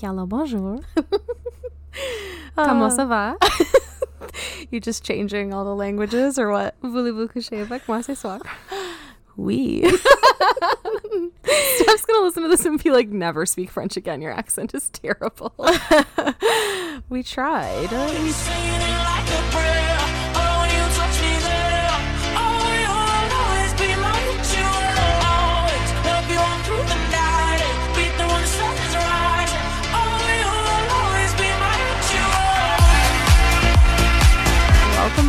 Hello, bonjour. Comment ah. ça va? You just changing all the languages or what? Voulez-vous coucher avec moi ce soir? We. Steph's gonna listen to this and be like, never speak French again. Your accent is terrible. we tried.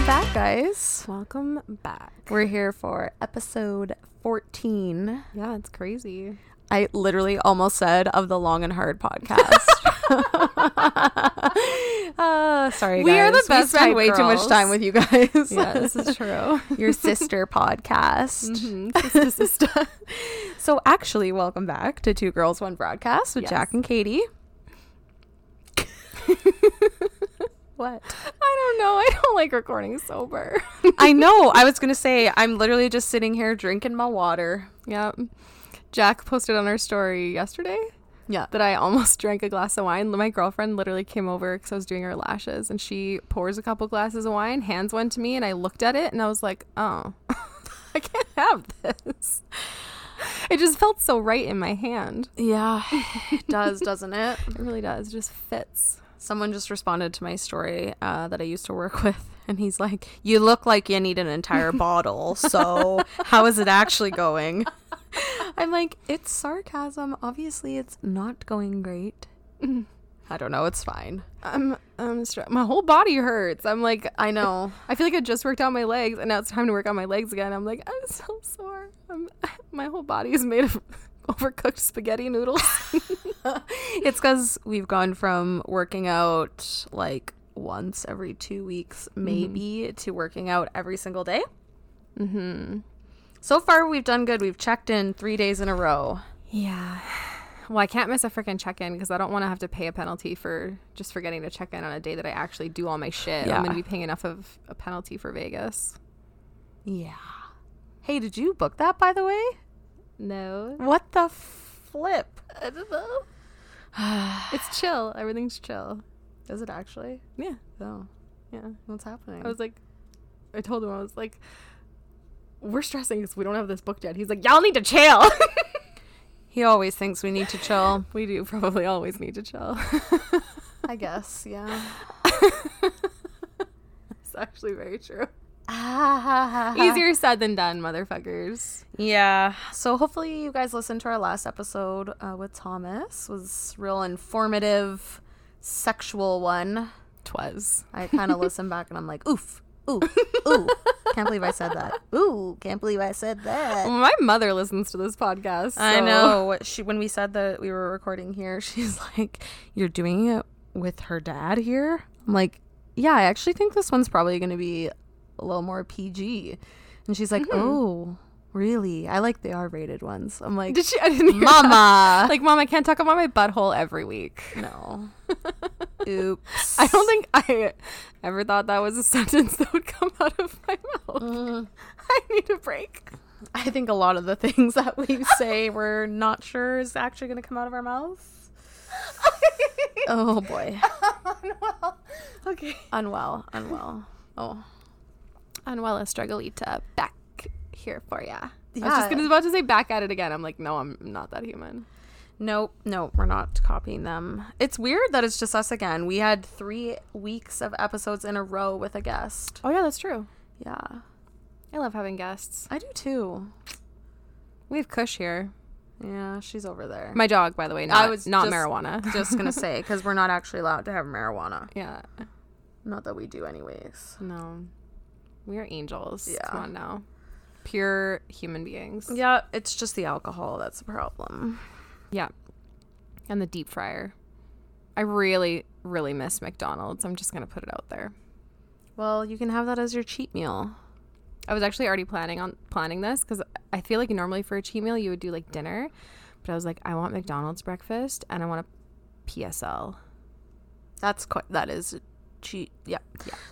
Welcome back, guys. Welcome back. We're here for episode 14. Yeah, it's crazy. I literally almost said of the Long and Hard podcast. uh, sorry, We are the guys. best spend type way too much time with you guys. Yeah, this is true. Your sister podcast. Mhm, sister, sister. So, actually, welcome back to Two Girls One Broadcast with Yes. Jack and Katie. What? I don't know. I don't like recording sober. I know. I was gonna say I'm literally just sitting here drinking my water. Yep. Jack posted on our story yesterday Yeah. that I almost drank a glass of wine. My girlfriend literally came over because I was doing her lashes and she pours a couple glasses of wine, hands one to me, and I looked at it and I was like, oh, I can't have this. It just felt so right in my hand. Yeah, it does, doesn't it? It really does. It just fits. Someone just responded to my story uh, that I used to work with, and he's like, "You look like you need an entire bottle. So how is it actually going?" I'm like, "It's sarcasm. Obviously, it's not going great." I don't know. It's fine. I'm, I'm stre- my whole body hurts. I'm like, I know. I feel like I just worked out my legs and now it's time to work out my legs again. I'm like, I'm so sore. I'm, my whole body is made of overcooked spaghetti noodles. It's because we've gone from working out like once every two weeks, maybe, to working out every single day. mm-hmm. So far, we've done good. We've checked in three days in a row. Yeah. Well, I can't miss a freaking check in because I don't want to have to pay a penalty for just forgetting to check in on a day that I actually do all my shit. Yeah. I'm going to be paying enough of a penalty for Vegas. Yeah. Hey, did you book that, by the way? No. What the flip? I don't know. it's chill. Everything's chill. Is it actually? Yeah. Oh, Yeah. what's happening? I was like, I told him, I was like, we're stressing because we don't have this booked yet. He's like, y'all need to chill. he always thinks we need to chill. we do probably always need to chill. I guess, yeah. it's actually very true. Easier. Easier said than done, motherfuckers. Yeah. So hopefully you guys listened to our last episode uh, with Thomas. It was real informative, sexual one. Twas. I kind of listen back and I'm like, oof, ooh, ooh. Can't believe I said that. Ooh, can't believe I said that. My mother listens to this podcast. I know. She when we said that we were recording here, she's like, "You're doing it with her dad here." I'm like, "Yeah, I actually think this one's probably going to be a little more PG." And she's like, "Oh, really? I like the R-rated ones." I'm like, Did she? I didn't hear that. "Mama." Like, mom, I can't talk about my butthole every week. no. Oops. I don't think I ever thought that was a sentence that would come out of my mouth. Mm. I need a break. I think a lot of the things that we say we're not sure is actually going to come out of our mouths. Oh boy. Unwell. Okay. Unwell, unwell. Oh. Unwell a strugglita back here for ya. I was just gonna about to say back at it again. I'm like, no, I'm not that human. Nope, nope, we're not copying them. It's weird that it's just us again. We had three weeks of episodes in a row with a guest. Oh yeah, that's true. Yeah, I love having guests. I do too. We have Kush here. Yeah, she's over there. My dog, by the way, not, I was not just- marijuana. just gonna say because we're not actually allowed to have marijuana. yeah. Not that we do, anyways. No. We are angels. Yeah. Come on now. Pure human beings. Yeah, it's just the alcohol that's the problem. Yeah. And the deep fryer. I really, really miss McDonald's. I'm just gonna put it out there. Well, you can have that as your cheat meal. I was actually already planning on planning this because I feel like normally for a cheat meal you would do like dinner, but I was like, I want McDonald's breakfast and I want a PSL. That's quite. That is G- yeah.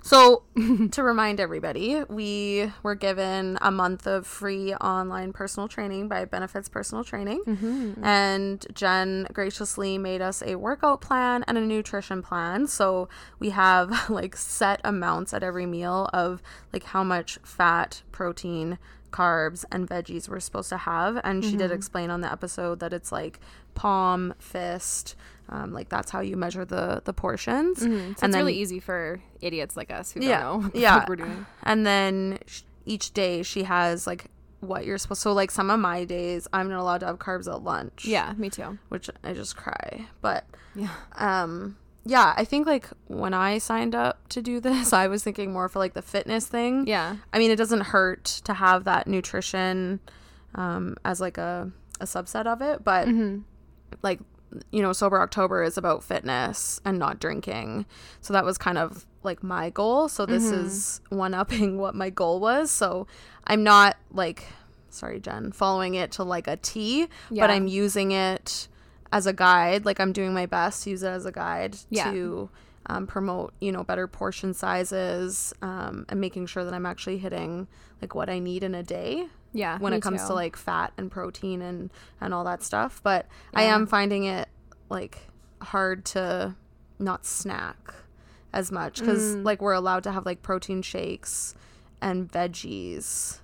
So, to remind everybody, we were given a month of free online personal training by Benefits Personal Training. Mm-hmm. And Jen graciously made us a workout plan and a nutrition plan. So, we have like set amounts at every meal of like how much fat, protein, carbs, and veggies we're supposed to have. And she did explain on the episode that it's like palm, fist. Um, like that's how you measure the the portions, So it's then really easy for idiots like us who yeah, don't know what yeah. we're doing. And then sh- each day she has like what you're supposed. So like some of my days, I'm not allowed to have carbs at lunch. Yeah, me too. which I just cry. But Yeah. um, yeah, I think like when I signed up to do this, I was thinking more for like the fitness thing. Yeah. I mean, it doesn't hurt to have that nutrition um, as like a, a subset of it, but like you know, sober October is about fitness and not drinking. So that was kind of like my goal. So this is one upping what my goal was. So I'm not like sorry, Jen, following it to like a T, Yeah. but I'm using it as a guide. Like I'm doing my best to use it as a guide Yeah. to um, promote, you know, better portion sizes um, and making sure that I'm actually hitting like what I need in a day Yeah. when it comes too. to like fat and protein and and all that stuff but i am finding it like hard to not snack as much because Mm. like we're allowed to have like protein shakes and veggies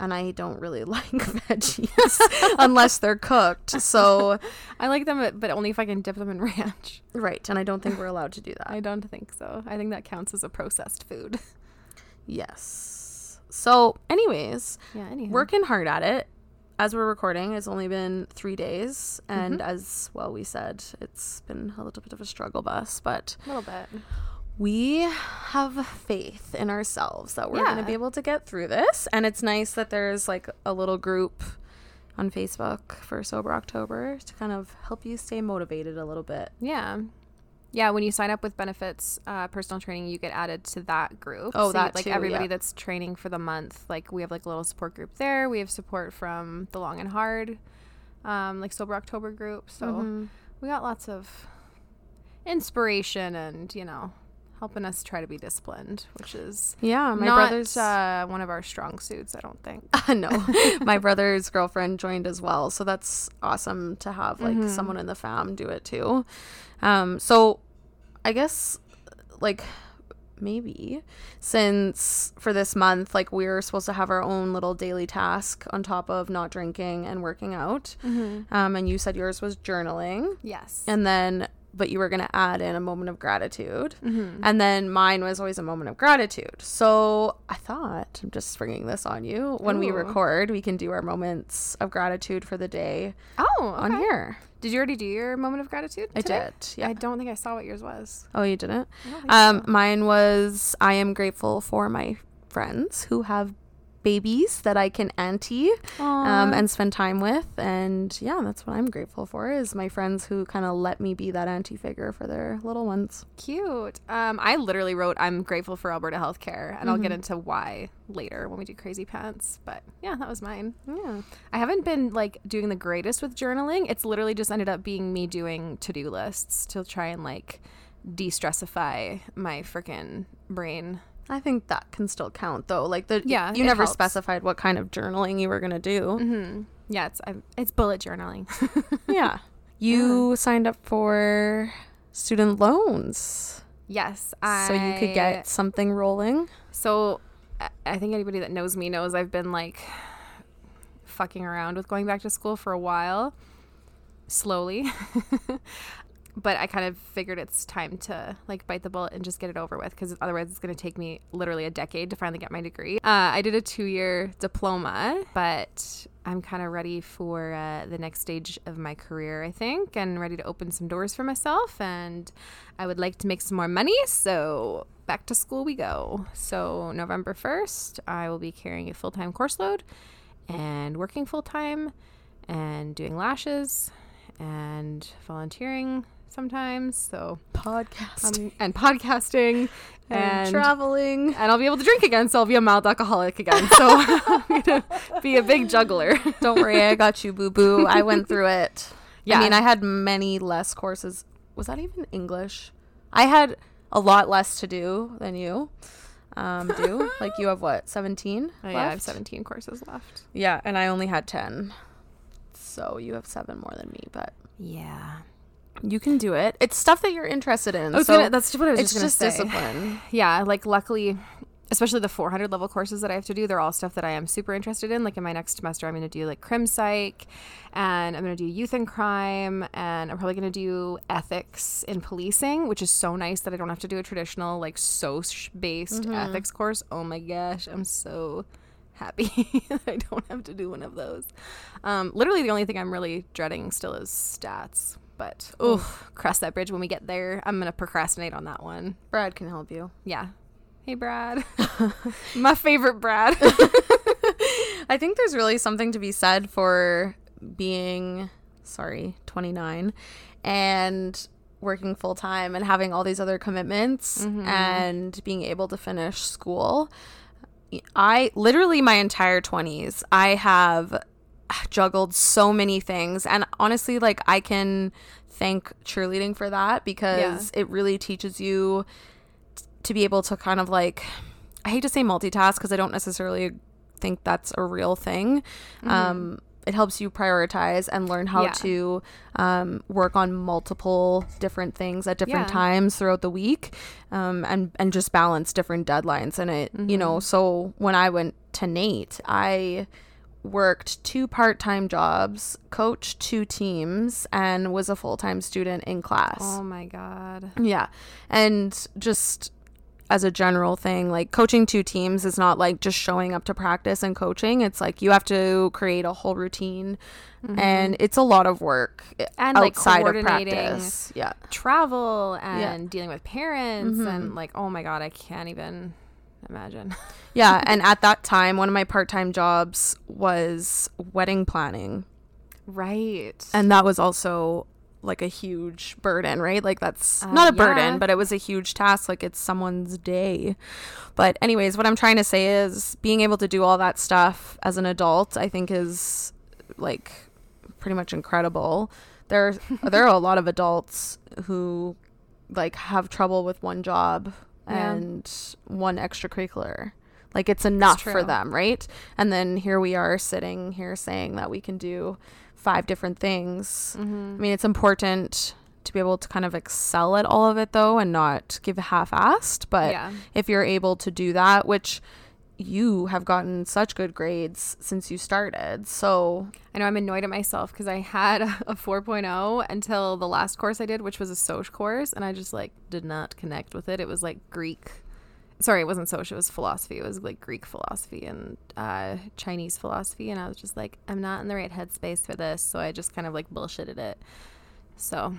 and i don't really like veggies unless they're cooked so I like them, but only if I can dip them in ranch. right and i don't think we're allowed to do that I don't think so. I think that counts as a processed food. yes so anyways Yeah. Anyhow. working hard at it as we're recording it's only been three days and Mm-hmm. as well we said it's been a little bit of a struggle bus but a little bit. We have faith in ourselves that we're going to be able to get through this and it's nice that there's like a little group on facebook for sober october to kind of help you stay motivated a little bit Yeah. Yeah, when you sign up with benefits uh, personal training, you get added to that group. Oh, you- that like too, everybody yeah. that's training for the month. Like we have like a little support group there. We have support from the Long and Hard, um, like Sober October group. So Mm-hmm. we got lots of inspiration and you know helping us try to be disciplined, which is yeah my not brother's uh, one of our strong suits. I don't think. no my brother's girlfriend joined as well so that's awesome to have like someone in the fam do it too um so i guess like maybe since for this month like we're supposed to have our own little daily task on top of not drinking and working out um and you said yours was journaling Yes. and then but you were going to add in a moment of gratitude. And then mine was always a moment of gratitude. So i thought i'm just springing this on you. When we record we can do our moments of gratitude for the day oh, on here. Did you already do your moment of gratitude? i did yeah. I don't think I saw what yours was. oh you didn't? I don't think um so. mine was i am grateful for my friends who have babies that i can auntie um, and spend time with and yeah that's what i'm grateful for is my friends who kind of let me be that auntie figure for their little ones Cute. Um, I literally wrote, "I'm grateful for Alberta healthcare," and I'll Mm-hmm. get into why later when we do crazy pants. But yeah, that was mine. yeah I haven't been like doing the greatest with journaling. It's literally just ended up being me doing to do lists to try and like de-stressify my freaking brain. I think that can still count though. Like the Yeah, you never helps. specified what kind of journaling you were gonna do. Mm-hmm. Yeah, it's I'm, it's bullet journaling. Yeah, you signed up for student loans, yes, I, so you could get something rolling. So I think anybody that knows me knows I've been like fucking around with going back to school for a while, slowly. but I kind of figured it's time to like bite the bullet and just get it over with because otherwise it's going to take me literally a decade to finally get my degree. Uh, I did a two year diploma, but I'm kind of ready for uh, the next stage of my career, I think, and ready to open some doors for myself. And I would like to make some more money. So back to school we go. So November 1st, I will be carrying a full time course load and working full time and doing lashes and volunteering sometimes. So Podcast um, and podcasting and, and traveling. and I'll be able to drink again, so I'll be a mild alcoholic again. So I'm gonna be a big juggler. Don't worry, I got you, boo boo. I went through it. Yeah. I mean, I had many less courses. Was that even English? I had a lot less to do than you um, do. like you have what, 17? Oh, yeah, I have 17 courses left. Yeah, and I only had 10. So you have seven more than me, but Yeah. You can do it. It's stuff that you're interested in. So gonna, that's what I was it's just discipline. Yeah, like luckily, especially the 400 level courses that I have to do, they're all stuff that I am super interested in. Like in my next semester, I'm going to do like crim psych, and I'm going to do youth and crime, and I'm probably going to do ethics in policing, which is so nice that I don't have to do a traditional like SOC based ethics course. Oh my gosh, I'm so happy that I don't have to do one of those. Um, literally, the only thing I'm really dreading still is stats. But oh, cross that bridge when we get there. I'm gonna procrastinate on that one. Brad can help you. Yeah. Hey, Brad. My favorite Brad. I think there's really something to be said for being, sorry, 29 and working full time and having all these other commitments mm-hmm. and being able to finish school. I literally my entire 20s, I have juggled so many things and honestly like I can thank cheerleading for that because it really teaches you to be able to kind of like I hate to say multitask because I don't necessarily think that's a real thing. Um, it helps you prioritize and learn how Yeah. to um, work on multiple different things at different Yeah. times throughout the week, um, and and just balance different deadlines. And it, you know, so when I went to NAIT, I worked two part-time jobs, coached two teams, and was a full-time student in class. oh my God. Yeah. And just as a general thing, like coaching two teams is not like just showing up to practice and coaching. It's like you have to create a whole routine and it's a lot of work Mm-hmm. And, like, outside of coordinating practice. Yeah. Travel and dealing with parents and like, oh my God, I can't even imagine. Yeah. and at that time, one of my part time jobs was wedding planning. right. And that was also like a huge burden, right? Like that's Uh, not a yeah. burden, but it was a huge task. Like it's someone's day. But anyways, what I'm trying to say is being able to do all that stuff as an adult, I think is like pretty much incredible. There there are a lot of adults who like have trouble with one job Yeah. and one extracurricular. Like it's enough for them, right? And then here we are sitting here saying that we can do five different things. Mm-hmm. I mean, it's important to be able to kind of excel at all of it though and not give half-assed, but Yeah. if you're able to do that, which you have gotten such good grades since you started. So, I know I'm annoyed at myself because I had a 4.0 until the last course I did, which was a Soch course, and I just like did not connect with it. It was like Greek. Sorry, it wasn't Soch, it was philosophy. It was like Greek philosophy and uh, Chinese philosophy. And I was just like, I'm not in the right headspace for this. So I just kind of like bullshitted it. So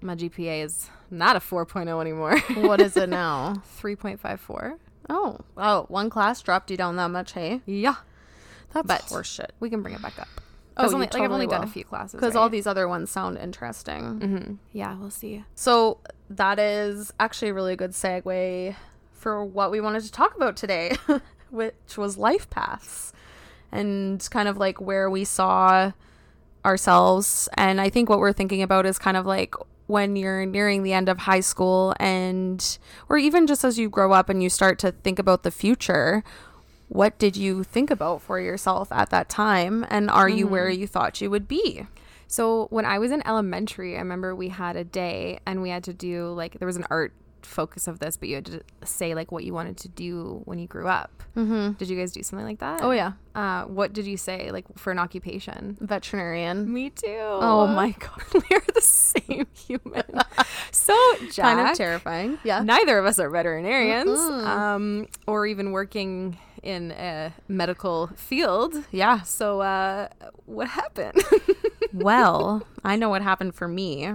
my GPA is not a 4.0 anymore. what is it now? 3.54. Oh, oh, one class dropped you down that much, hey? Yeah. That's But- horseshit. We can bring it back up. Oh, only, like I've totally only done a few classes. Because all these other ones sound interesting. Mm-hmm. Yeah, we'll see. So that is actually a really good segue for what we wanted to talk about today, which was life paths and kind of like where we saw ourselves. And I think what we're thinking about is kind of like when you're nearing the end of high school and or even just as you grow up and you start to think about the future what did you think about for yourself at that time? And are you where mm-hmm. you thought you would be? So when I was in elementary, I remember we had a day and we had to do like there was an art focus of this, but you had to say like what you wanted to do when you grew up. Mm-hmm. Did you guys do something like that? oh yeah Uh, what did you say like for an occupation? veterinarian Me too. oh my god we're the same human. so Jack, kind of terrifying yeah neither of us are veterinarians, um, or even working in a medical field. yeah So uh, what happened? Well, I know what happened for me.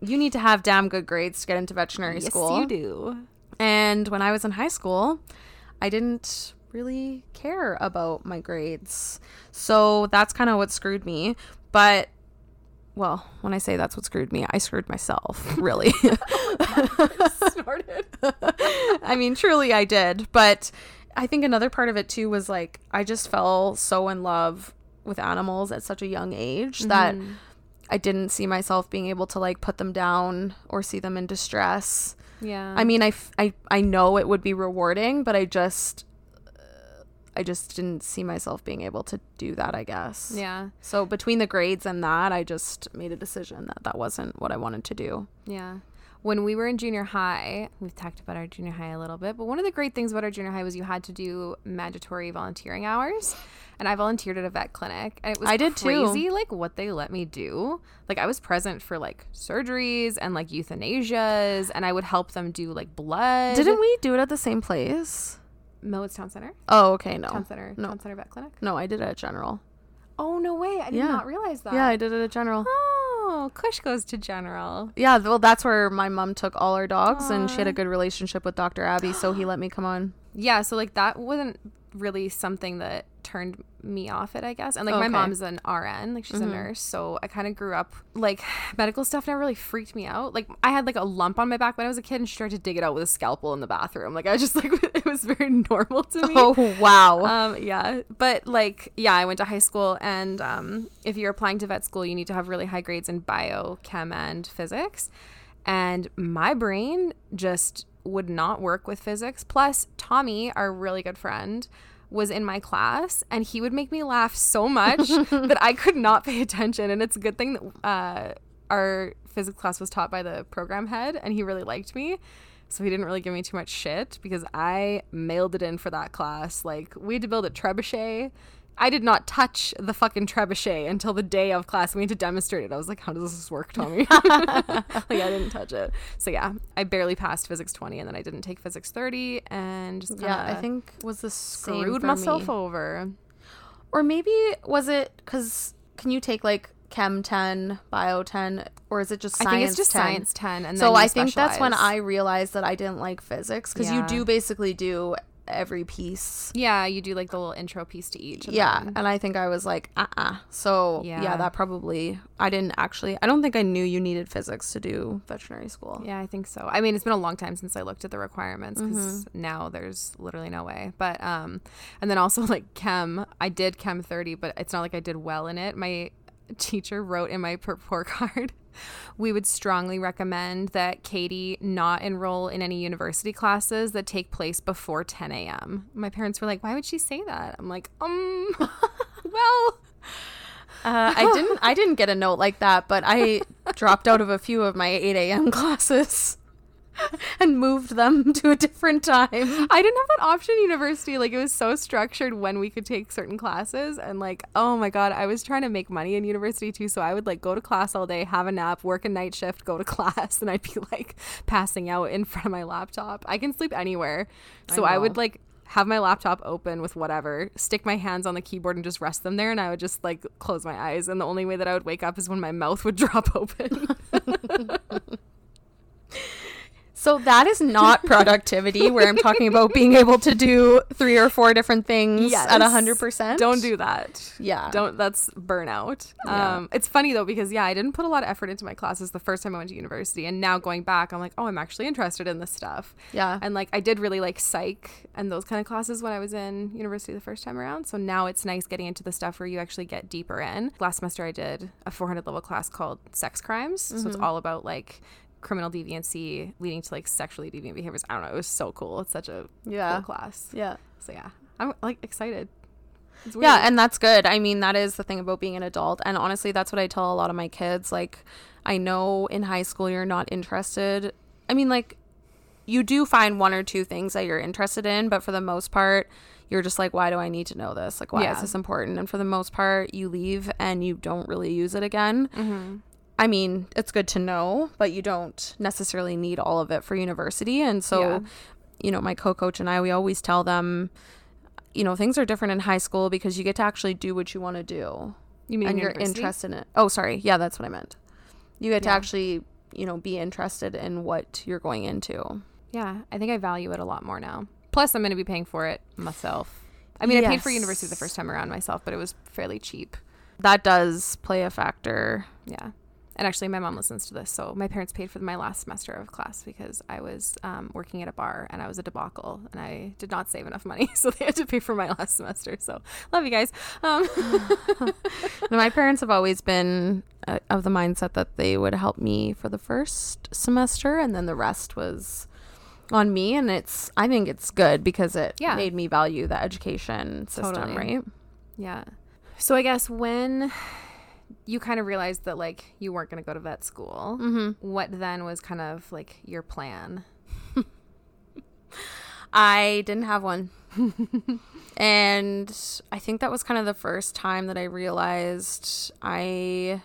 You need to have damn good grades to get into veterinary school. yes, school. you do. And when I was in high school, I didn't really care about my grades. So that's kind of what screwed me. But well, when I say that's what screwed me, I screwed myself, really. Snorted. I mean, truly I did. But I think another part of it too was like I just fell so in love with animals at such a young age that mm-hmm. I didn't see myself being able to like put them down or see them in distress. Yeah. I mean, I, f- I, I know it would be rewarding, but I just, I just didn't see myself being able to do that, I guess. yeah. So between the grades and that, I just made a decision that that wasn't what I wanted to do. Yeah. When we were in junior high, we've talked about our junior high a little bit, but one of the great things about our junior high was you had to do mandatory volunteering hours. And I volunteered at a vet clinic, and it was I did too. crazy, like what they let me do. Like I was present for like surgeries and like euthanasias, and I would help them do like blood. Didn't we do it at the same place? Millwoods Town Center? Oh, okay, no. Town Center. No. Town Center Vet Clinic. No, I did it at General. Oh no way! I did Yeah. not realize that. Yeah, I did it at General. Oh, Oh, Kush goes to General. Yeah, well, that's where my mom took all our dogs, and she had a good relationship with Dr. Abby, so he let me come on. Yeah, so like that wasn't really something that turned me off it, I guess. And like my mom's an RN, like she's a nurse, so I kind of grew up like medical stuff never really freaked me out. Like I had like a lump on my back when I was a kid, and she tried to dig it out with a scalpel in the bathroom. Like I was just like it was very normal to me. Oh, wow. Um, yeah, but like, yeah, I went to high school, and um, if you're applying to vet school, you need to have really high grades in bio, chem, and physics. And my brain just would not work with physics. Plus, Tommy, our really good friend, was in my class, and he would make me laugh so much that I could not pay attention. And it's a good thing that uh, our physics class was taught by the program head, and he really liked me. So he didn't really give me too much shit because I mailed it in for that class. Like we had to build a trebuchet. I did not touch the fucking trebuchet until the day of class. We had to demonstrate it. I was like, "How does this work, Tommy?" like I didn't touch it. So yeah, I barely passed physics twenty, and then I didn't take physics thirty, and just yeah, I think was the screwed myself me. over. Or maybe was it because can you take like Chem 10, Bio 10, or is it just I Science think it's just 10? science ten, and So I think that's when. I realized that I didn't like physics because you do basically do every piece. yeah you do like the little intro piece to each. Yeah, then- and I think I was like, uh uh So, yeah. Yeah. that probably, I didn't actually, I don't think I knew you needed physics to do veterinary school. Yeah, I think so. I mean, it's been a long time since I looked at the requirements because Mm-hmm. now there's literally no way. But um, and then also like chem, I did chem thirty, but it's not like I did well in it. My teacher wrote in my report card. We would strongly recommend that Katie not enroll in any university classes that take place before 10 a.m. My parents were like, "Why would she say that?" I'm like, "Um, well, Uh, I didn't, I didn't get a note like that, but I dropped out of a few of my 8 a.m. classes and moved them to a different time. I didn't have that option in university. Like it was so structured when we could take certain classes and like, oh my god, I was trying to make money in university too. So I would like go to class all day, have a nap, work a night shift, go to class, and I'd be like passing out in front of my laptop. I can sleep anywhere. So I, would like have my laptop open with whatever, stick my hands on the keyboard and just rest them there and I would just like close my eyes and the only way that I would wake up is when my mouth would drop open. So that is not productivity where I'm talking about being able to do three or four different things at 100%. Don't do that. Yeah. Don't that's burnout. Yeah. Um it's funny though because yeah, I didn't put a lot of effort into my classes the first time I went to university and now going back I'm like, "Oh, I'm actually interested in this stuff." Yeah. And like I did really like psych and those kind of classes when I was in university the first time around. So now it's nice getting into the stuff where you actually get deeper in. Last semester I did a 400 level class called sex crimes. So Mm-hmm. it's all about like criminal deviancy leading to like sexually deviant behaviors. I don't know, it was so cool. It's such a Yeah. cool class. Yeah. So yeah. I'm like excited. Yeah, and that's good. I mean, that is the thing about being an adult. And honestly, that's what I tell a lot of my kids. Like, I know in high school you're not interested. I mean, like, you do find one or two things that you're interested in, but for the most part, you're just like, why do I need to know this? Like, why Yeah. is this important? And for the most part, you leave and you don't really use it again. Mm-hmm. I mean, it's good to know, but you don't necessarily need all of it for university. And so, Yeah. you know, my co coach and I, we always tell them, you know, things are different in high school because you get to actually do what you want to do You mean and in you're interested in it. Oh, sorry. Yeah, that's what I meant. You get to actually, you know, be interested in what you're going into. Yeah, I think I value it a lot more now. Plus, I'm going to be paying for it myself. I mean, I paid for university the first time around myself, but it was fairly cheap. That does play a factor. Yeah. And actually, my mom listens to this, so my parents paid for my last semester of class because I was um, working at a bar and I was a debacle and I did not save enough money, so they had to pay for my last semester. So love you guys. Um, my parents have always been uh, of the mindset that they would help me for the first semester and then the rest was on me and it's I think it's good because it Yeah. made me value the education system, Totally. right? yeah. So I guess when you kind of realized that like you weren't going to go to vet school, Mm-hmm. what then was kind of like your plan? I didn't have one. and I think that was kind of the first time that I realized I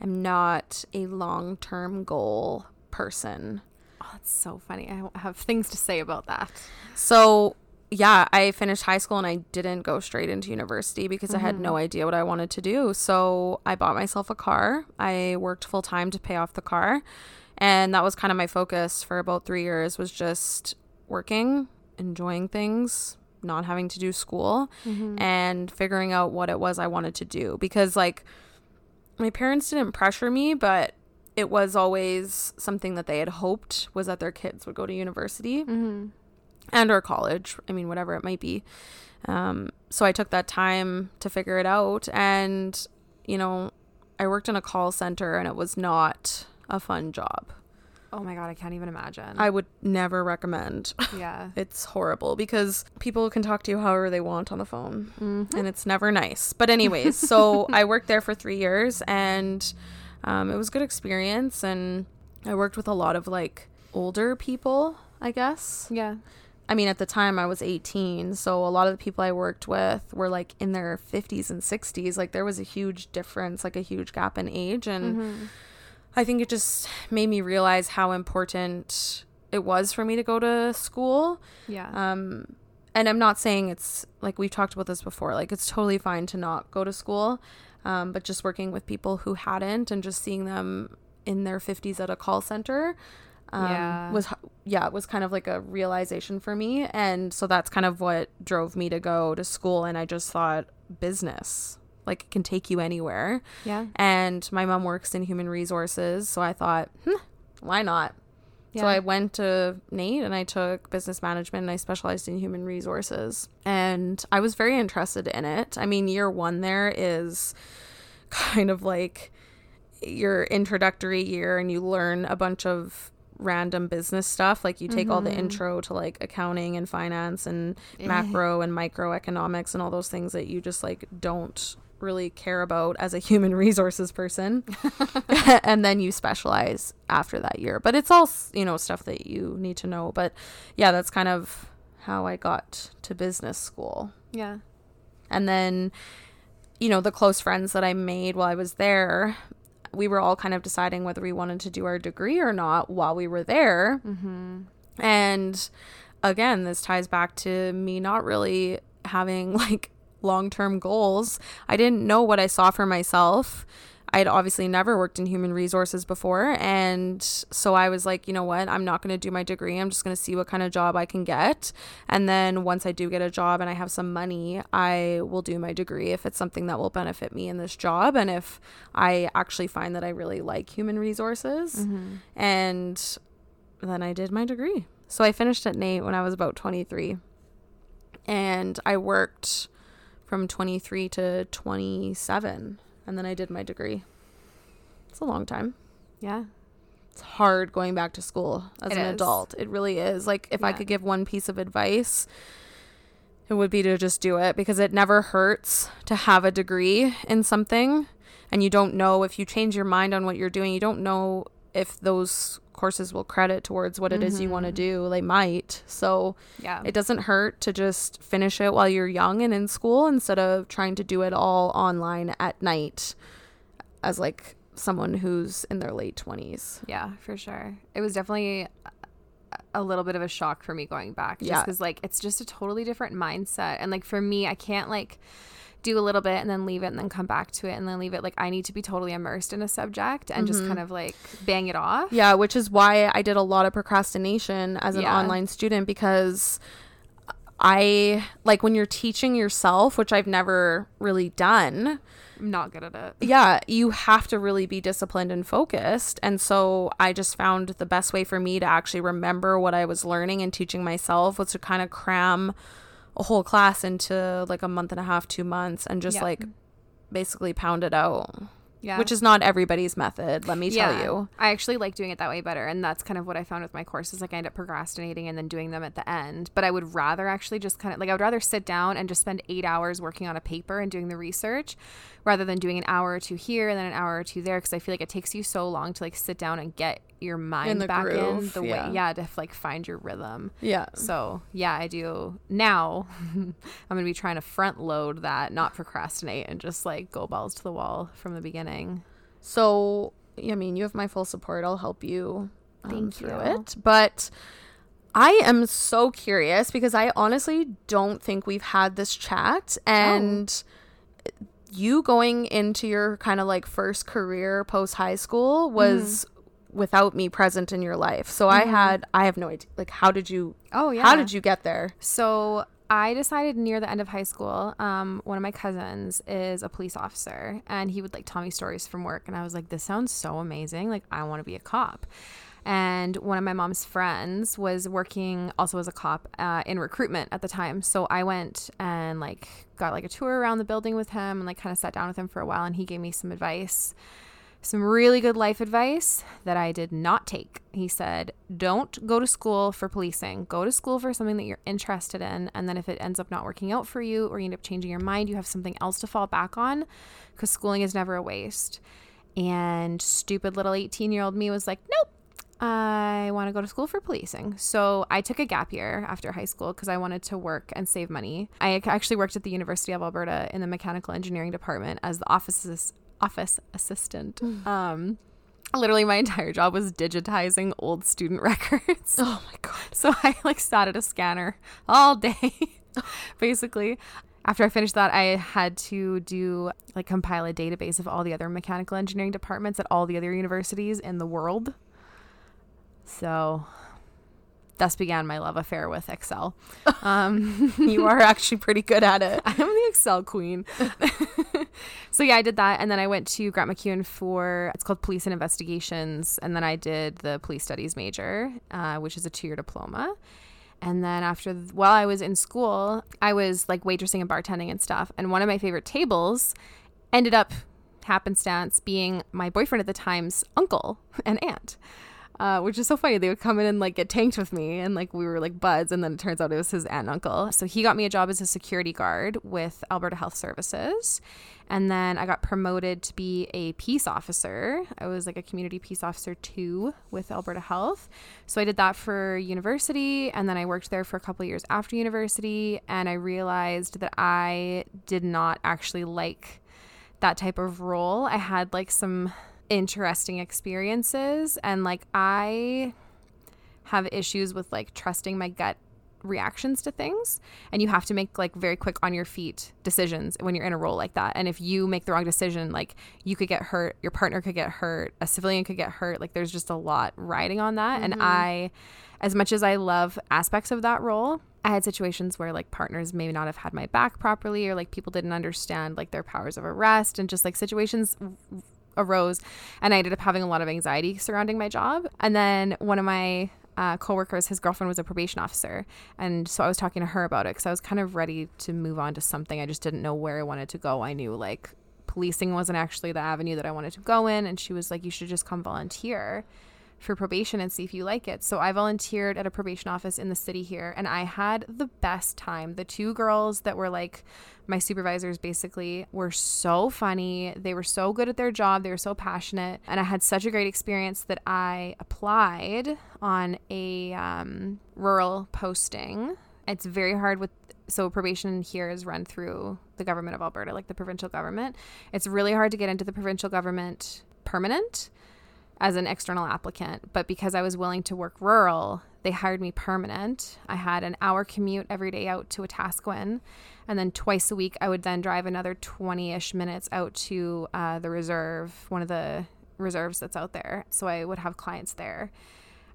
am not a long term goal person. Oh, that's so funny. I have things to say about that. So, yeah, I finished high school and I didn't go straight into university because I had no idea what I wanted to do. So, I bought myself a car. I worked full time to pay off the car. And that was kind of my focus for about 3 years was just working, enjoying things, not having to do school and figuring out what it was I wanted to do because like my parents didn't pressure me, but it was always something that they had hoped was that their kids would go to university Mm-hmm. And or college i mean whatever it might be um, so i took that time to figure it out and you know i worked in a call center and it was not a fun job Oh my god, I can't even imagine. i would never recommend yeah. it's horrible because people can talk to you however they want on the phone and it's never nice but anyways so i worked there for three years and um, it was a good experience and i worked with a lot of like older people i guess Yeah. I mean, at the time I was 18, so a lot of the people I worked with were like in their 50s and 60s. Like there was a huge difference, like a huge gap in age. And I think it just made me realize how important it was for me to go to school. Yeah. Um, and I'm not saying it's like we've talked about this before, like it's totally fine to not go to school. Um, but just working with people who hadn't and just seeing them in their 50s at a call center um, Yeah. was yeah it was kind of like a realization for me. And so that's kind of what drove me to go to school. And i just thought business like it can take you anywhere. Yeah. and my mom works in human resources. So i thought hmm, why not? Yeah. so i went to NAIT and i took business management and i specialized in human resources. And i was very interested in it. I mean year one there is kind of like your introductory year and you learn a bunch of random business stuff. Like you take all the mm-hmm. intro to like accounting and finance and macro and microeconomics and all those things that you just like don't really care about as a human resources person. And then you specialize after that year. But it's all you know stuff that you need to know. But yeah that's kind of how i got to business school. Yeah. and then, you know, the close friends that I made while I was there, we were all kind of deciding whether we wanted to do our degree or not while we were there. Mm-hmm. And again, this ties back to me not really having like long term goals. I didn't know what I saw for myself. I'd obviously never worked in human resources before. And so I was like, you know what? I'm not going to do my degree. I'm just going to see what kind of job I can get. And then once I do get a job and I have some money, I will do my degree if it's something that will benefit me in this job. And if I actually find that I really like human resources. Mm-hmm. And then I did my degree. So I finished at NAIT when I was about 23. And I worked from 23 to 27. And then I did my degree. It's a long time. Yeah. It's hard going back to school as It an is. adult. It really is. Like, if I could give one piece of advice, it would be to just do it because it never hurts to have a degree in something. And you don't know if you change your mind on what you're doing, you don't know if those courses will credit towards what it is you want to mm-hmm. do. They might. So Yeah. it doesn't hurt to just finish it while you're young and in school instead of trying to do it all online at night as like someone who's in their late 20s. Yeah, for sure. It was definitely a- little bit of a shock for me going back. Just Yeah. because, like, it's just a totally different mindset. And, like, for me, I can't, like, do a little bit and then leave it and then come back to it and then leave it. Like, I need to be totally immersed in a subject and just mm-hmm. kind of, like, bang it off. Yeah, which is why I did a lot of procrastination as an Yeah. online student because I like when you're teaching yourself, which I've never really done. I'm not good at it. yeah, you have to really be disciplined and focused. And so I just found the best way for me to actually remember what I was learning and teaching myself was to kind of cram a whole class into like a month and a half, two months, and just Yeah. like basically pound it out. Yeah. Which is not everybody's method, let me tell you. I actually like doing it that way better. And that's kind of what I found with my courses. Like I end up procrastinating and then doing them at the end. But I would rather actually just kind of like I would rather sit down and just spend eight hours working on a paper and doing the research rather than doing an hour or two here and then an hour or two there. Cause I feel like it takes you so long to like sit down and get your mind the back in the yeah. way yeah, to like find your rhythm. Yeah. So yeah, I do now. I'm gonna be trying to front load that, not procrastinate, and just like go balls to the wall from the beginning. So, I mean, you have my full support. I'll help you um, through you. it. But I am so curious because I honestly don't think we've had this chat. And you going into your kind of like first career post high school was without me present in your life. So I had, I have no idea. Like, how did you, Oh yeah. how did you get there? So I decided near the end of high school, um, one of my cousins is a police officer and he would like tell me stories from work. And I was like, this sounds so amazing. Like, I want to be a cop. And one of my mom's friends was working also as a cop uh, in recruitment at the time. So I went and like got like a tour around the building with him and like kind of sat down with him for a while. And he gave me some advice some really good life advice that I did not take. He said, Don't go to school for policing. Go to school for something that you're interested in. And then if it ends up not working out for you or you end up changing your mind, you have something else to fall back on because schooling is never a waste. And stupid little 18 year old me was like, Nope. I want to go to school for policing. So I took a gap year after high school because I wanted to work and save money. I actually worked at the University of Alberta in the mechanical engineering department as the office office assistant. Um, literally, my entire job was digitizing old student records. Oh my God. So I like sat at a scanner all day, basically. After I finished that, I had to do like compile a database of all the other mechanical engineering departments at all the other universities in the world. So thus began my love affair with Excel. Um, You are actually pretty good at it. I am the Excel queen. so yeah, I did that, and then I went to Grant MacEwan for it's called Police and Investigations, and then I did the Police Studies major, uh, which is a two-year diploma. And then after, while I was in school, I was like waitressing and bartending and stuff. And one of my favorite tables ended up happenstance being my boyfriend at the time's uncle and aunt. Uh, which is so funny. They would come in and like get tanked with me, and like we were like buds. And then it turns out it was his aunt and uncle. So he got me a job as a security guard with Alberta Health Services, and then I got promoted to be a peace officer. I was like a community peace officer too with Alberta Health. So I did that for university, and then I worked there for a couple years after university. And I realized that I did not actually like that type of role. I had like some interesting experiences and like I have issues with like trusting my gut reactions to things and you have to make like very quick on your feet decisions when you're in a role like that. And if you make the wrong decision like you could get hurt your partner could get hurt a civilian could get hurt like there's just a lot riding on that. And mm-hmm. I as much as I love aspects of that role I had situations where like partners may not have had my back properly or like people didn't understand like their powers of arrest and just like situations arose and I ended up having a lot of anxiety surrounding my job. And then one of my uh, coworkers, his girlfriend was a probation officer. And so I was talking to her about it because I was kind of ready to move on to something. I just didn't know where I wanted to go. I knew like policing wasn't actually the avenue that I wanted to go in. And she was like, you should just come volunteer for probation and see if you like it. So I volunteered at a probation office in the city here and I had the best time. The two girls that were like my supervisors basically were so funny. They were so good at their job. They were so passionate. And I had such a great experience that I applied on a um, rural posting. It's very hard with so probation here is run through the government of Alberta, like the provincial government. It's really hard to get into the provincial government permanent as an external applicant, but because I was willing to work rural, they hired me permanent. I had an hour commute every day out to Wetaskiwin, and then twice a week I would then drive another 20-ish minutes out to uh, the reserve, one of the reserves that's out there. So I would have clients there.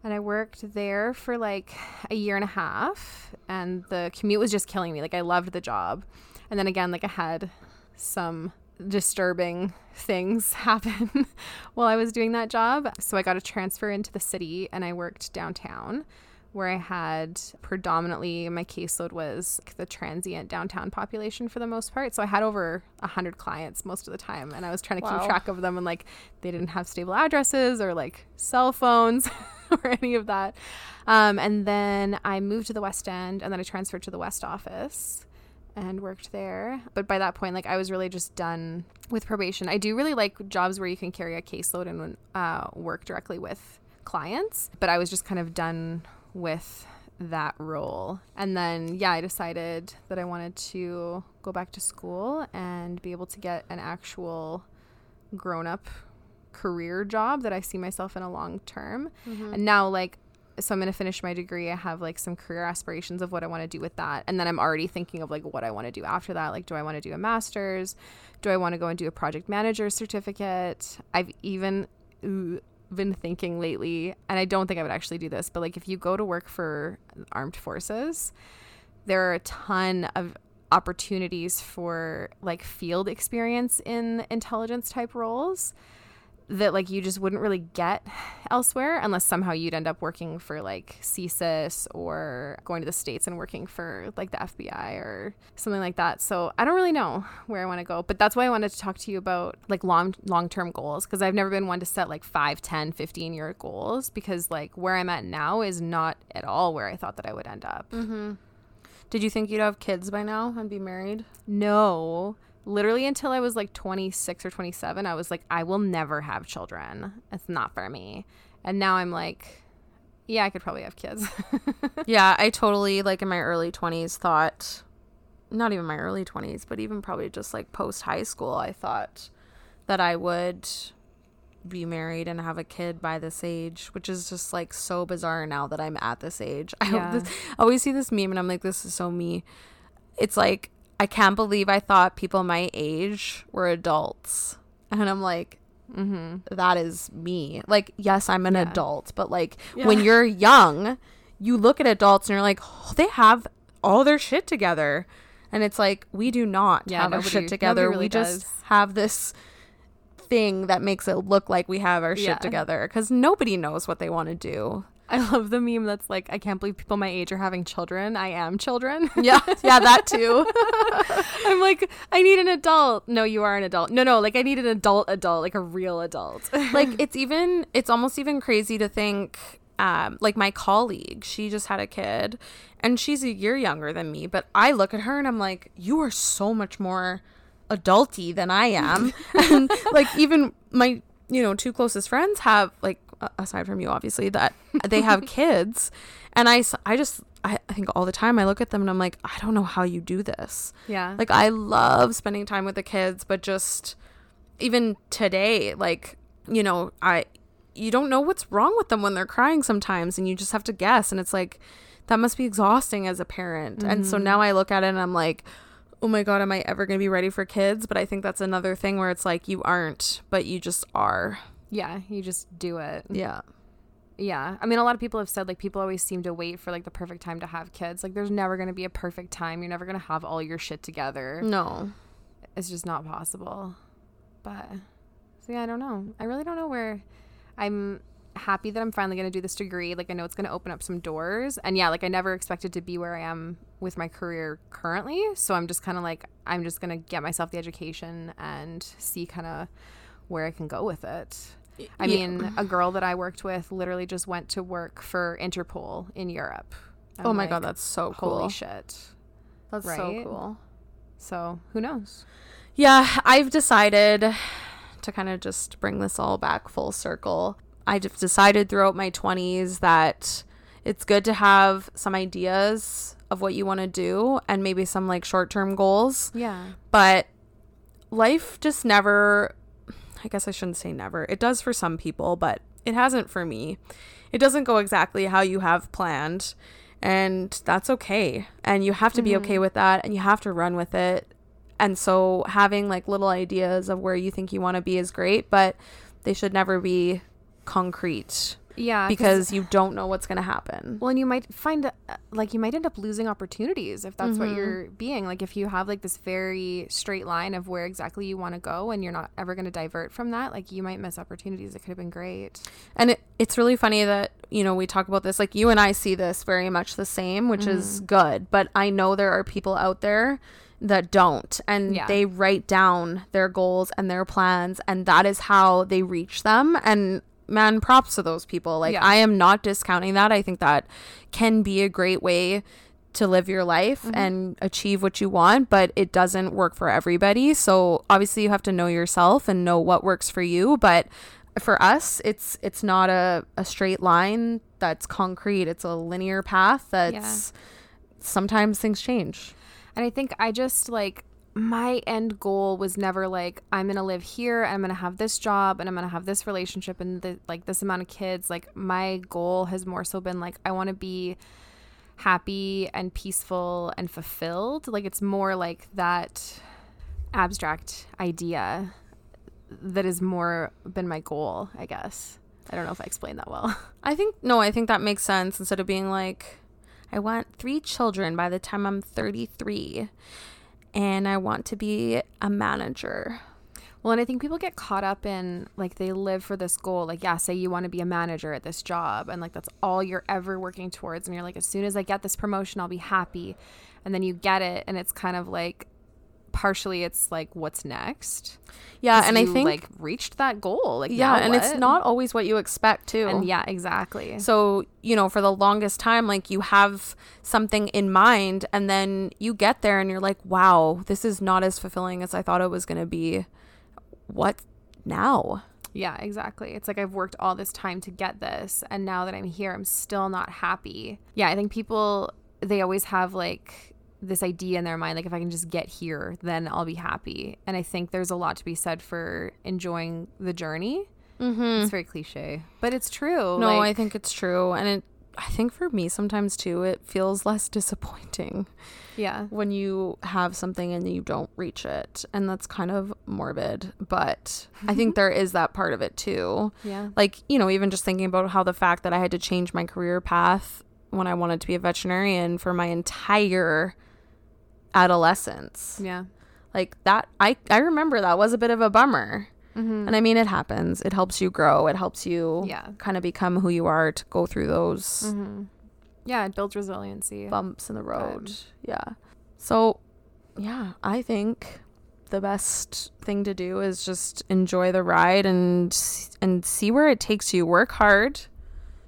And I worked there for like a year and a half, and the commute was just killing me. Like I loved the job. And then again, like I had some disturbing things happen while I was doing that job. So I got a transfer into the city and I worked downtown where I had predominantly my caseload was the transient downtown population for the most part. So I had over 100 clients most of the time and I was trying to Wow. keep track of them and like they didn't have stable addresses or like cell phones or any of that. Um, and then I moved to the West End and then I transferred to the West office and worked there. But by that point, like I was really just done with probation. I do really like jobs where you can carry a caseload and uh, work directly with clients, but I was just kind of done with that role. And then, yeah, I decided that I wanted to go back to school and be able to get an actual grown up career job that I see myself in a long term. And now, like, so I'm going to finish my degree. I have like some career aspirations of what I want to do with that. And then I'm already thinking of like what I want to do after that. Like, do I want to do a master's? Do I want to go and do a project manager certificate? I've even ooh, been thinking lately, and I don't think I would actually do this, but like if you go to work for armed forces, there are a ton of opportunities for like field experience in intelligence type roles that like you just wouldn't really get elsewhere unless somehow you'd end up working for like CSIS or going to the states and working for like the FBI or something like that. So I don't really know where I want to go, but that's why I wanted to talk to you about like long long-term goals because I've never been one to set like 5, 10, 15 year goals because like where I'm at now is not at all where I thought that I would end up. Mhm. Did you think you'd have kids by now and be married? No. Literally until I was like 26 or 27, I was like, I will never have children. It's not for me. And now I'm like, yeah, I could probably have kids. yeah, I totally like in my early 20s thought not even my early 20s, but even probably just like post high school, I thought that I would be married and have a kid by this age, which is just like so bizarre now that I'm at this age. I Yeah. I always see this meme and I'm like this is so me. It's like I can't believe I thought people my age were adults. And I'm like that is me. Like, yes, I'm an Mm-hmm. Yeah. adult, but like when you're young, you look at adults and you're like, oh, they have all their shit together. And it's like, we do not Yeah, have our shit together. really we just have this thing that makes it look like we have our shit Yeah. together because nobody knows what they want to do. I love the meme that's like, I can't believe people my age are having children. I am children. Yeah, yeah, that too. I'm like, I need an adult. No, you are an adult. No, no, like I need an adult adult, like a real adult. like it's even it's almost even crazy to think um like my colleague she just had a kid and she's a year younger than me but i look at her and i'm like you are so much more adulty than i am and like even my you know two closest friends have like aside from you obviously that they have kids and I I just I, I think all the time i look at them and i'm like i don't know how you do this yeah. like I love spending time with the kids, but just even today, like, you know, I you don't know what's wrong with them when they're crying sometimes and you just have to guess and it's like that must be exhausting as a parent. And so now mm-hmm. I look at it and I'm like, "Oh my god, am I ever going to be ready for kids?" But I think that's another thing where it's like you aren't, but you just are. Yeah, you just do it. Yeah. Yeah. I mean, a lot of people have said like people always seem to wait for like the perfect time to have kids. Like there's never going to be a perfect time. You're never going to have all your shit together. No. It's just not possible. But so yeah, I don't know. I really don't know where I'm happy that I'm finally going to do this degree. Like I know it's going to open up some doors. And yeah, like I never expected to be where I am with my career currently. So I'm just kind of like I'm just going to get myself the education and see kind of where I can go with it. I Yeah. mean, a girl that I worked with literally just went to work for Interpol in Europe. Oh I'm my like, god, that's so cool. holy shit. That's so cool. So who knows? Yeah, I've decided to kind of just bring this all back full circle. I just decided throughout my 20s that it's good to have some ideas of what you want to do and maybe some like short term goals, Yeah. but life just never, I guess I shouldn't say never. It does for some people, but it hasn't for me. It doesn't go exactly how you have planned, and that's okay. And you have to be okay mm-hmm. with that, and you have to run with it. And so having like little ideas of where you think you want to be is great, but they should never be concrete. Yeah, 'cause- because you don't know what's going to happen. Well, and you might find uh, like you might end up losing opportunities if that's Mm-hmm. what you're being. Like if you have like this very straight line of where exactly you want to go and you're not ever going to divert from that, like you might miss opportunities that could have been great. And it, it's really funny that, you know, we talk about this. Like, you and I see this very much the same, which is Mm-hmm. good. But I know there are people out there that don't. And Yeah. they write down their goals and their plans. And that is how they reach them. And man, props to those people. Like, Yeah. I am not discounting that. I think that can be a great way to live your life Mm-hmm. and achieve what you want, but it doesn't work for everybody. So obviously you have to know yourself and know what works for you. But for us, it's it's not a, a straight line that's concrete. It's a linear path that's sometimes things change. And I think I just like my end goal was never like I'm gonna live here, and I'm gonna have this job, and I'm gonna have this relationship and the, like this amount of kids. Like my goal has more so been like I want to be happy and peaceful and fulfilled. Like it's more like that abstract idea that has more been my goal, I guess. I don't know if I explained that well. I think no, I think that makes sense instead of being like I want 3 children by the time I'm 33 and I want to be a manager. Well, and I think people get caught up in like they live for this goal. Like, yeah, say you want to be a manager at this job, and like that's all you're ever working towards. And you're like, as soon as I get this promotion, I'll be happy. And then you get it, and it's kind of like partially it's like, what's next? yeah and I think like reached that goal. Like, yeah, and it's not always what you expect too. And yeah, exactly. So, you know, for the longest time, like you have something in mind, and then you get there and you're like, wow, this is not as fulfilling as I thought it was going to be. What now? Yeah, exactly. It's like I've worked all this time to get this, and now that I'm here, I'm still not happy. Yeah, I think people they always have like this idea in their mind like if I can just get here, then I'll be happy. And I think there's a lot to be said for enjoying the journey. Mm-hmm. It's very cliche, but it's true. No, like, I think it's true. And it, I think for me, sometimes too, it feels less disappointing yeah, when you have something and you don't reach it. And that's kind of morbid. But I think there is that part of it too. yeah, like you know even just thinking about how the fact that i had to change my career path when i wanted to be a veterinarian for my entire adolescence. Yeah, like that i i remember that was a bit of a bummer. Mm-hmm. And i mean it happens. It helps you grow. It helps you Yeah. kind of become who you are to go through those mm-hmm. yeah. It builds resiliency. bumps in the road. Yeah. So yeah i think the best thing to do is just enjoy the ride and and see where it takes you. Work hard.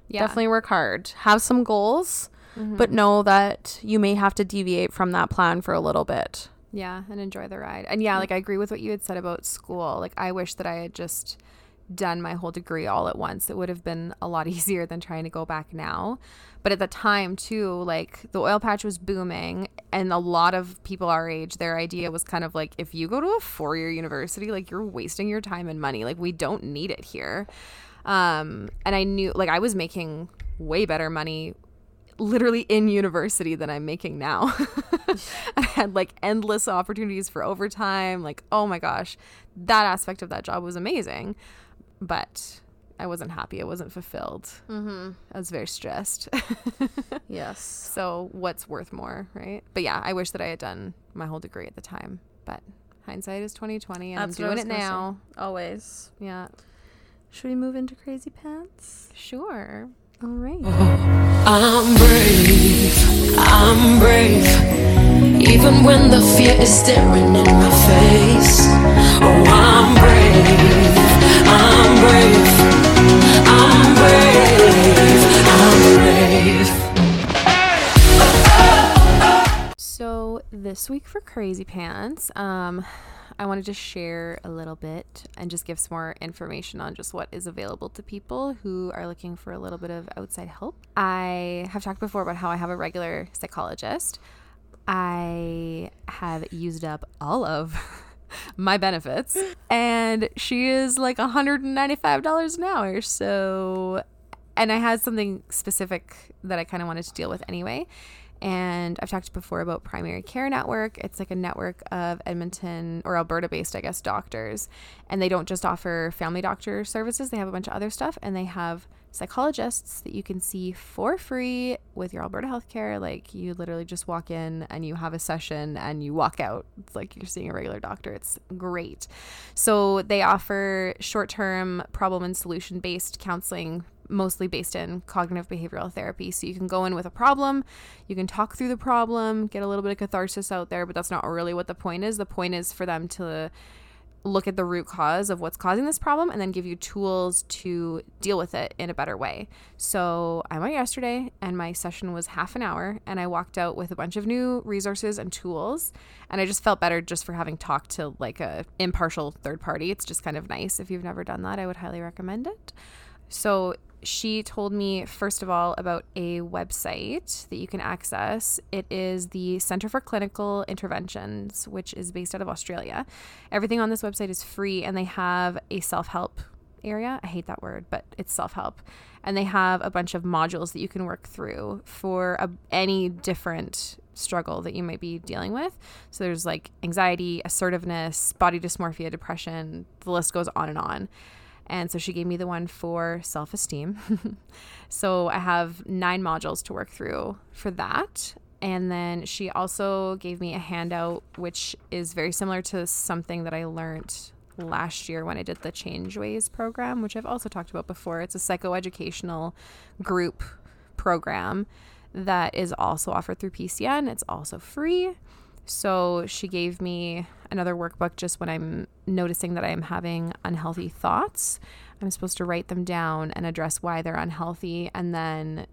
Yeah, definitely work hard. Have some goals Mm-hmm. but know that you may have to deviate from that plan for a little bit Yeah, and enjoy the ride. And yeah, like I agree with what you had said about school. Like I wish that I had just done my whole degree all at once. It would have been a lot easier than trying to go back now. But at the time too, like the oil patch was booming and a lot of people our age, their idea was kind of like if you go to a four-year university, like you're wasting your time and money. Like we don't need it here. Um and I knew like I was making way better money literally in university than I'm making now. I had like endless opportunities for overtime. Like, oh my gosh, that aspect of that job was amazing. But I wasn't happy. I wasn't fulfilled. Mm-hmm. I was very stressed. yes so, what's worth more, right? But yeah, I wish that I had done my whole degree at the time. But hindsight is 2020 and That's I'm doing it now. always Yeah. should we move into crazy pants Sure. All right I'm brave, I'm brave. Even when the fear is staring in my face. Oh, I'm brave, I'm brave, I'm brave, I'm brave. So this week for Crazy Pants, um, I wanted to share a little bit and just give some more information on just what is available to people who are looking for a little bit of outside help. I have talked before about how I have a regular psychologist. I have used up all of my benefits, and she is like $195 an hour. So and I had something specific that I kind of wanted to deal with anyway. And I've talked before about Primary Care Network. It's like a network of Edmonton or Alberta based, I guess, doctors. And they don't just offer family doctor services, they have a bunch of other stuff. And they have psychologists that you can see for free with your Alberta Healthcare. Like you literally just walk in and you have a session and you walk out. It's like you're seeing a regular doctor. It's great. So they offer short term problem and solution based counseling. Mostly based in cognitive behavioral therapy. So you can go in with a problem, you can talk through the problem, get a little bit of catharsis out there, but that's not really what the point is. The point is for them to look at the root cause of what's causing this problem and then give you tools to deal with it in a better way. So I went yesterday and my session was half an hour and I walked out with a bunch of new resources and tools and I just felt better just for having talked to like a impartial third party. It's just kind of nice. If you've never done that, I would highly recommend it. So she told me, first of all, about a website that you can access. It is the Center for Clinical Interventions, which is based out of Australia. Everything on this website is free, and they have a self help area. I hate that word, but it's self help. And they have a bunch of modules that you can work through for a, any different struggle that you might be dealing with. So there's like anxiety, assertiveness, body dysmorphia, depression, the list goes on and on. And so she gave me the one for self esteem. so I have nine modules to work through for that. And then she also gave me a handout, which is very similar to something that I learned last year when I did the Changeways program, which I've also talked about before. It's a psychoeducational group program that is also offered through PCN. It's also free. So she gave me another workbook just when I'm noticing that I am having unhealthy thoughts. I'm supposed to write them down and address why they're unhealthy and then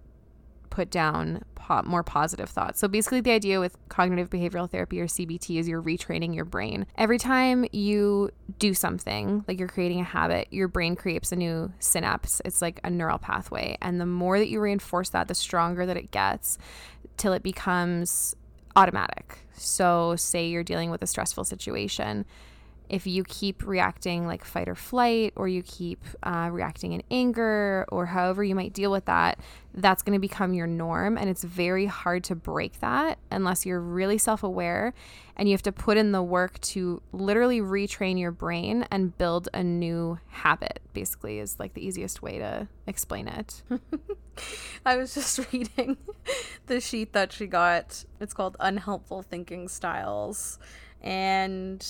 put down po- more positive thoughts. So basically, the idea with cognitive behavioral therapy or CBT is you're retraining your brain. Every time you do something, like you're creating a habit, your brain creates a new synapse. It's like a neural pathway. And the more that you reinforce that, the stronger that it gets till it becomes automatic. So, say you're dealing with a stressful situation. If you keep reacting like fight or flight, or you keep uh, reacting in anger, or however you might deal with that, that's going to become your norm. And it's very hard to break that unless you're really self aware and you have to put in the work to literally retrain your brain and build a new habit, basically, is like the easiest way to explain it. I was just reading the sheet that she got. It's called Unhelpful Thinking Styles. And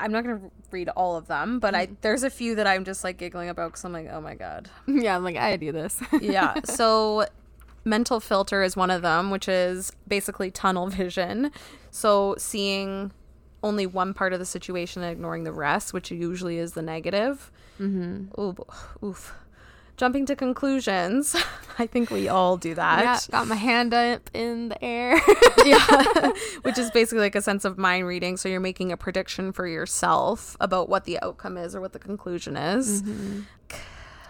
I'm not going to read all of them, but I there's a few that I'm just like giggling about cuz I'm like, "Oh my god." yeah, I'm like, I do this. yeah. So mental filter is one of them, which is basically tunnel vision. So seeing only one part of the situation and ignoring the rest, which usually is the negative. Mm-hmm. Ooh, oof. Jumping to conclusions. I think we all do that. yeah, got my hand up in the air. yeah. Which is basically like a sense of mind reading. So you're making a prediction for yourself about what the outcome is or what the conclusion is. Mm-hmm.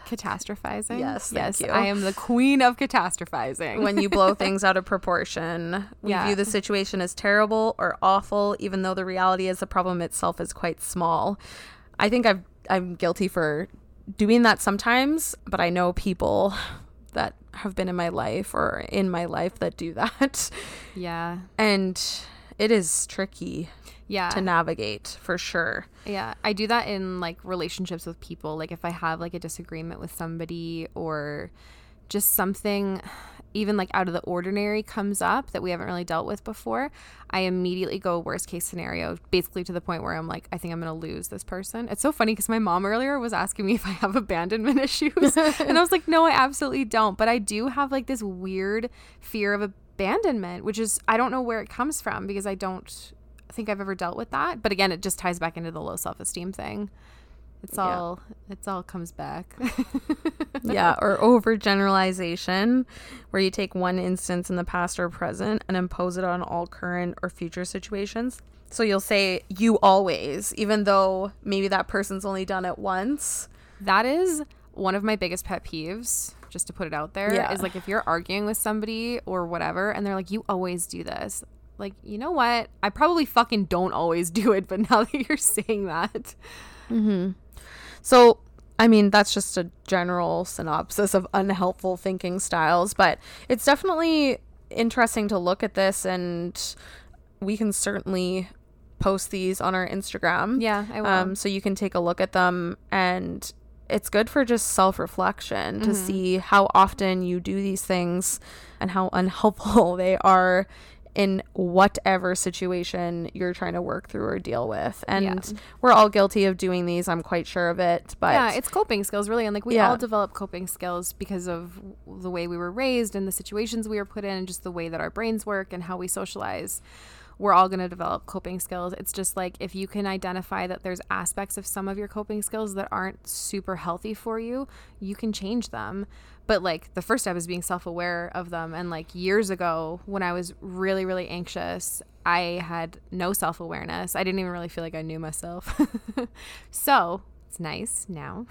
Catastrophizing. Yes, yes, you. I am the queen of catastrophizing. when you blow things out of proportion. We Yeah. view the situation as terrible or awful, even though the reality is the problem itself is quite small. I think I've I'm guilty for doing that sometimes, but I know people that have been in my life or in my life that do that. yeah, And it is tricky yeah, to navigate for sure. yeah. I do that in like relationships with people. Like if I have like a disagreement with somebody or just something even like out of the ordinary comes up that we haven't really dealt with before, I immediately go worst case scenario, basically to the point where I'm like, I think I'm gonna lose this person. It's so funny because my mom earlier was asking me if I have abandonment issues, and I was like, no, I absolutely don't. But I do have like this weird fear of abandonment, which is I don't know where it comes from because I don't think I've ever dealt with that. But again, it just ties back into the low self esteem thing. It's Yeah. all it's all comes back. yeah, or overgeneralization, where you take one instance in the past or present and impose it on all current or future situations. So you'll say you always, even though maybe that person's only done it once. That is one of my biggest pet peeves, just to put it out there, is Yeah. like if you're arguing with somebody or whatever and they're like, you always do this. Like, you know what? I probably fucking don't always do it, but now that you're saying that, mm-hmm. So, I mean, that's just a general synopsis of unhelpful thinking styles, but it's definitely interesting to look at this, and we can certainly post these on our Instagram. yeah, I will. Um, so you can take a look at them and it's good for just self-reflection to see how often you do these things and how unhelpful they are in whatever situation you're trying to work through or deal with. And Yeah. we're all guilty of doing these, I'm quite sure of it, but yeah, it's coping skills really, and like we Yeah. all develop coping skills because of the way we were raised and the situations we were put in, and just the way that our brains work and how we socialize. We're all going to develop coping skills. It's just like if you can identify that there's aspects of some of your coping skills that aren't super healthy for you, you can change them. But like the first step is being self aware of them. And like years ago, when I was really, really anxious, I had no self awareness. I didn't even really feel like I knew myself. so it's nice now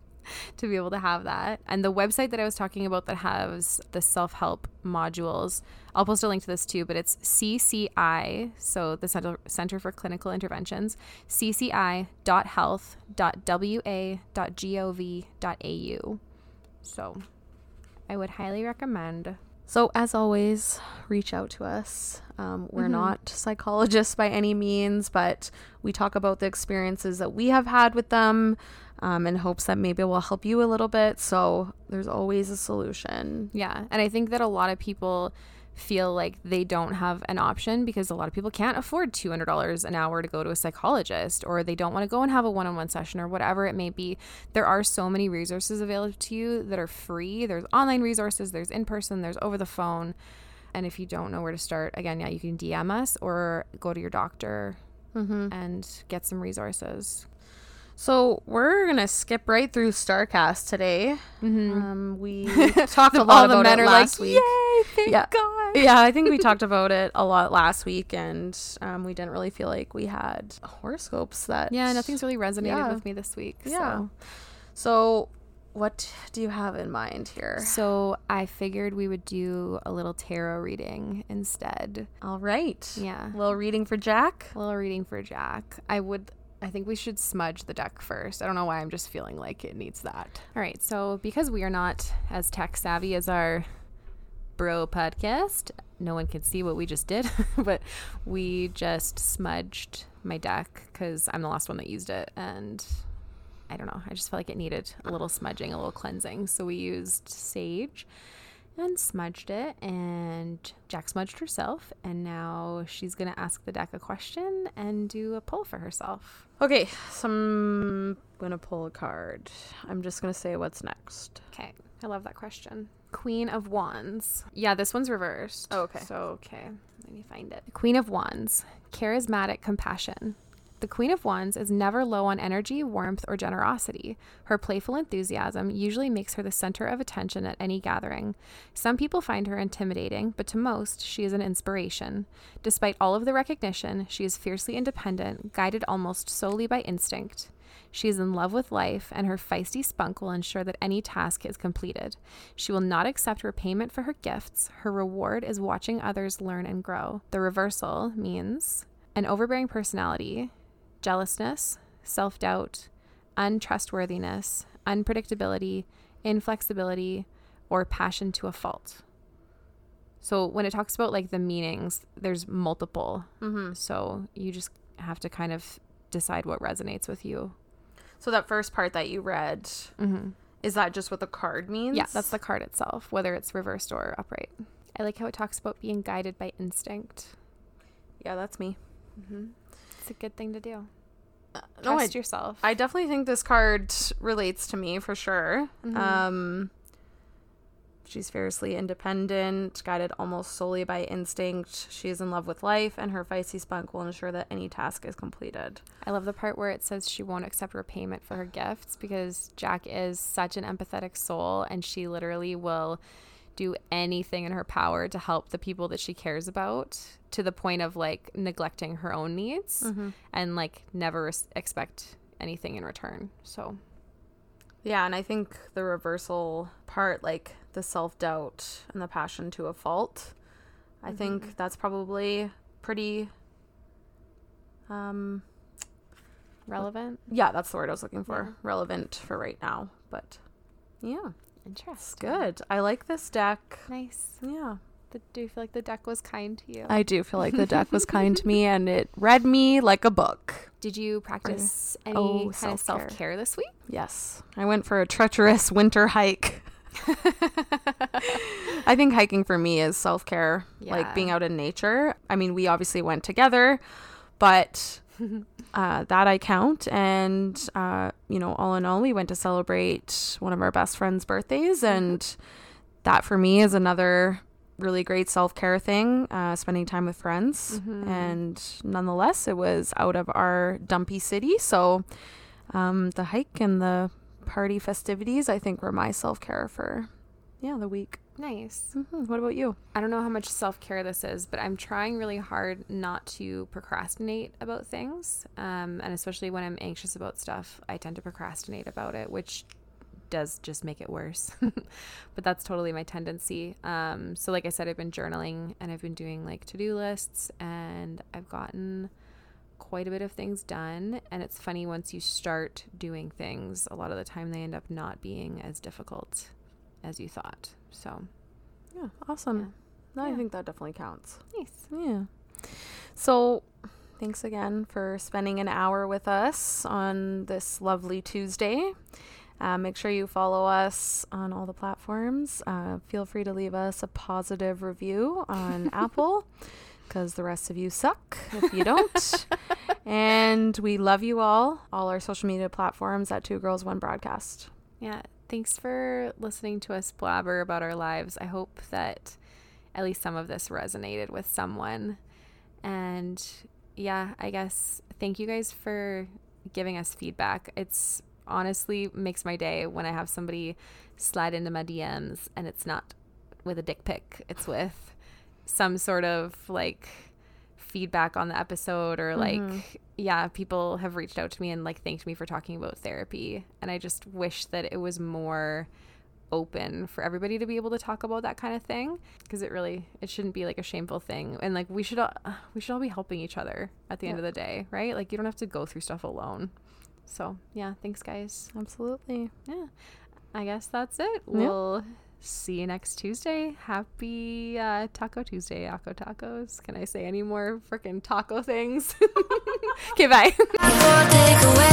to be able to have that. And the website that I was talking about that has the self help modules, I'll post a link to this too, but it's CCI, so the Center, Center for Clinical Interventions, cci.health.wa.gov.au. So I would highly recommend. So, as always, reach out to us. Um, we're not psychologists by any means, but we talk about the experiences that we have had with them um, in hopes that maybe it will help you a little bit. So, there's always a solution. Yeah. And I think that a lot of people feel like they don't have an option because a lot of people can't afford $200 an hour to go to a psychologist or they don't want to go and have a one on one session or whatever it may be. There are so many resources available to you that are free. There's online resources, there's in person, there's over the phone. And if you don't know where to start, again, yeah, you can DM us or go to your doctor mm-hmm. and get some resources. So, we're going to skip right through StarCast today. Um, we talked a lot about it last like, week. Yay, thank Yeah. God. yeah, I think we talked about it a lot last week, and um, we didn't really feel like we had horoscopes that. Yeah, nothing's really resonated Yeah. with me this week. Yeah. So. So, what do you have in mind here? So I figured we would do a little tarot reading instead. All right. Yeah. A little reading for Jack. A little reading for Jack. I would I think we should smudge the deck first. I don't know why I'm just feeling like it needs that. All right, so because we are not as tech savvy as our bro podcast, no one can see what we just did, but we just smudged my deck cuz I'm the last one that used it and I don't know. I just felt like it needed a little smudging, a little cleansing. So we used sage and smudged it, and Jack smudged herself. And now she's to ask the deck a question and do a pull for herself. Okay, so I'm gonna pull a card. I'm just gonna say what's next. Okay. I love that question. Queen of Wands. Yeah, this one's reversed. Oh, okay. So, okay. Let me find it. Queen of Wands. Charismatic compassion. The Queen of Wands is never low on energy, warmth, or generosity. Her playful enthusiasm usually makes her the center of attention at any gathering. Some people find her intimidating, but to most, she is an inspiration. Despite all of the recognition, she is fiercely independent, guided almost solely by instinct. She is in love with life, and her feisty spunk will ensure that any task is completed. She will not accept repayment for her gifts. Her reward is watching others learn and grow. The reversal means an overbearing personality, jealousness, self doubt, untrustworthiness, unpredictability, inflexibility, or passion to a fault. So when it talks about like the meanings, there's multiple. Mm-hmm. So you just have to kind of decide what resonates with you. So that first part that you read, Mm-hmm. is that just what the card means? Yeah, that's the card itself, whether it's reversed or upright. I like how it talks about being guided by instinct. yeah, that's me. It's a good thing to do. No, I, Trust yourself. I definitely think this card relates to me for sure. Mhm. Um, she's fiercely independent, guided almost solely by instinct. She is in love with life, and her feisty spunk will ensure that any task is completed. I love the part where it says she won't accept repayment for her gifts because Jack is such an empathetic soul and she literally will do anything in her power to help the people that she cares about to the point of like neglecting her own needs Mm-hmm. and like never res- expect anything in return. So, Yeah, and I think the reversal part, like the self doubt and the passion to a fault, I think that's probably pretty. Um, relevant. yeah, that's the word I was looking for. Yeah. Relevant for right now, but yeah, Interesting. good. I like this deck. Nice. Yeah. The, do you feel like the deck was kind to you? I do feel like the deck was kind to me and it read me like a book. Did you practice any oh, kind of self-care. self care this week? Yes. I went for a treacherous winter hike. I think hiking for me is self care, Yeah. like being out in nature. I mean, we obviously went together, but uh, that I count. And, uh, you know, all in all, we went to celebrate one of our best friend's birthdays. And that for me is another really great self care thing, uh, spending time with friends. And nonetheless, it was out of our dumpy city. So um, the hike and the party festivities, I think, were my self care for, yeah, the week. Nice. hmm What about you? I don't know how much self care this is, but I'm trying really hard not to procrastinate about things. Um, and especially when I'm anxious about stuff, I tend to procrastinate about it, which does just make it worse. but that's totally my tendency. Um, so, like I said, I've been journaling and I've been doing like to do lists, and I've gotten quite a bit of things done. And it's funny once you start doing things, a lot of the time they end up not being as difficult as you thought. So, Yeah, awesome. No, I think that definitely counts. nice. Yeah. So, thanks again for spending an hour with us on this lovely Tuesday. Uh, make sure you follow us on all the platforms. Uh, feel free to leave us a positive review on Apple because the rest of you suck if you don't. and we love you all. All our social media platforms at Two Girls One Broadcast. Yeah. Thanks for listening to us blabber about our lives. I hope that at least some of this resonated with someone. And yeah, I guess thank you guys for giving us feedback. It's honestly makes my day when I have somebody slide into my DMs and it's not with a dick pic, it's with some sort of like feedback on the episode or like mm-hmm. yeah people have reached out to me and like thanked me for talking about therapy. And i just wish that it was more open for everybody to be able to talk about that kind of thing because it really it shouldn't be like a shameful thing. And like we should all, we should all be helping each other at the end of the day right? Like you don't have to go through stuff alone so yeah thanks guys. Absolutely. yeah. I guess that's it. We'll see you next tuesday. Happy uh, taco tuesday Taco tacos. Can i say any more freaking taco things? Okay bye. Take away.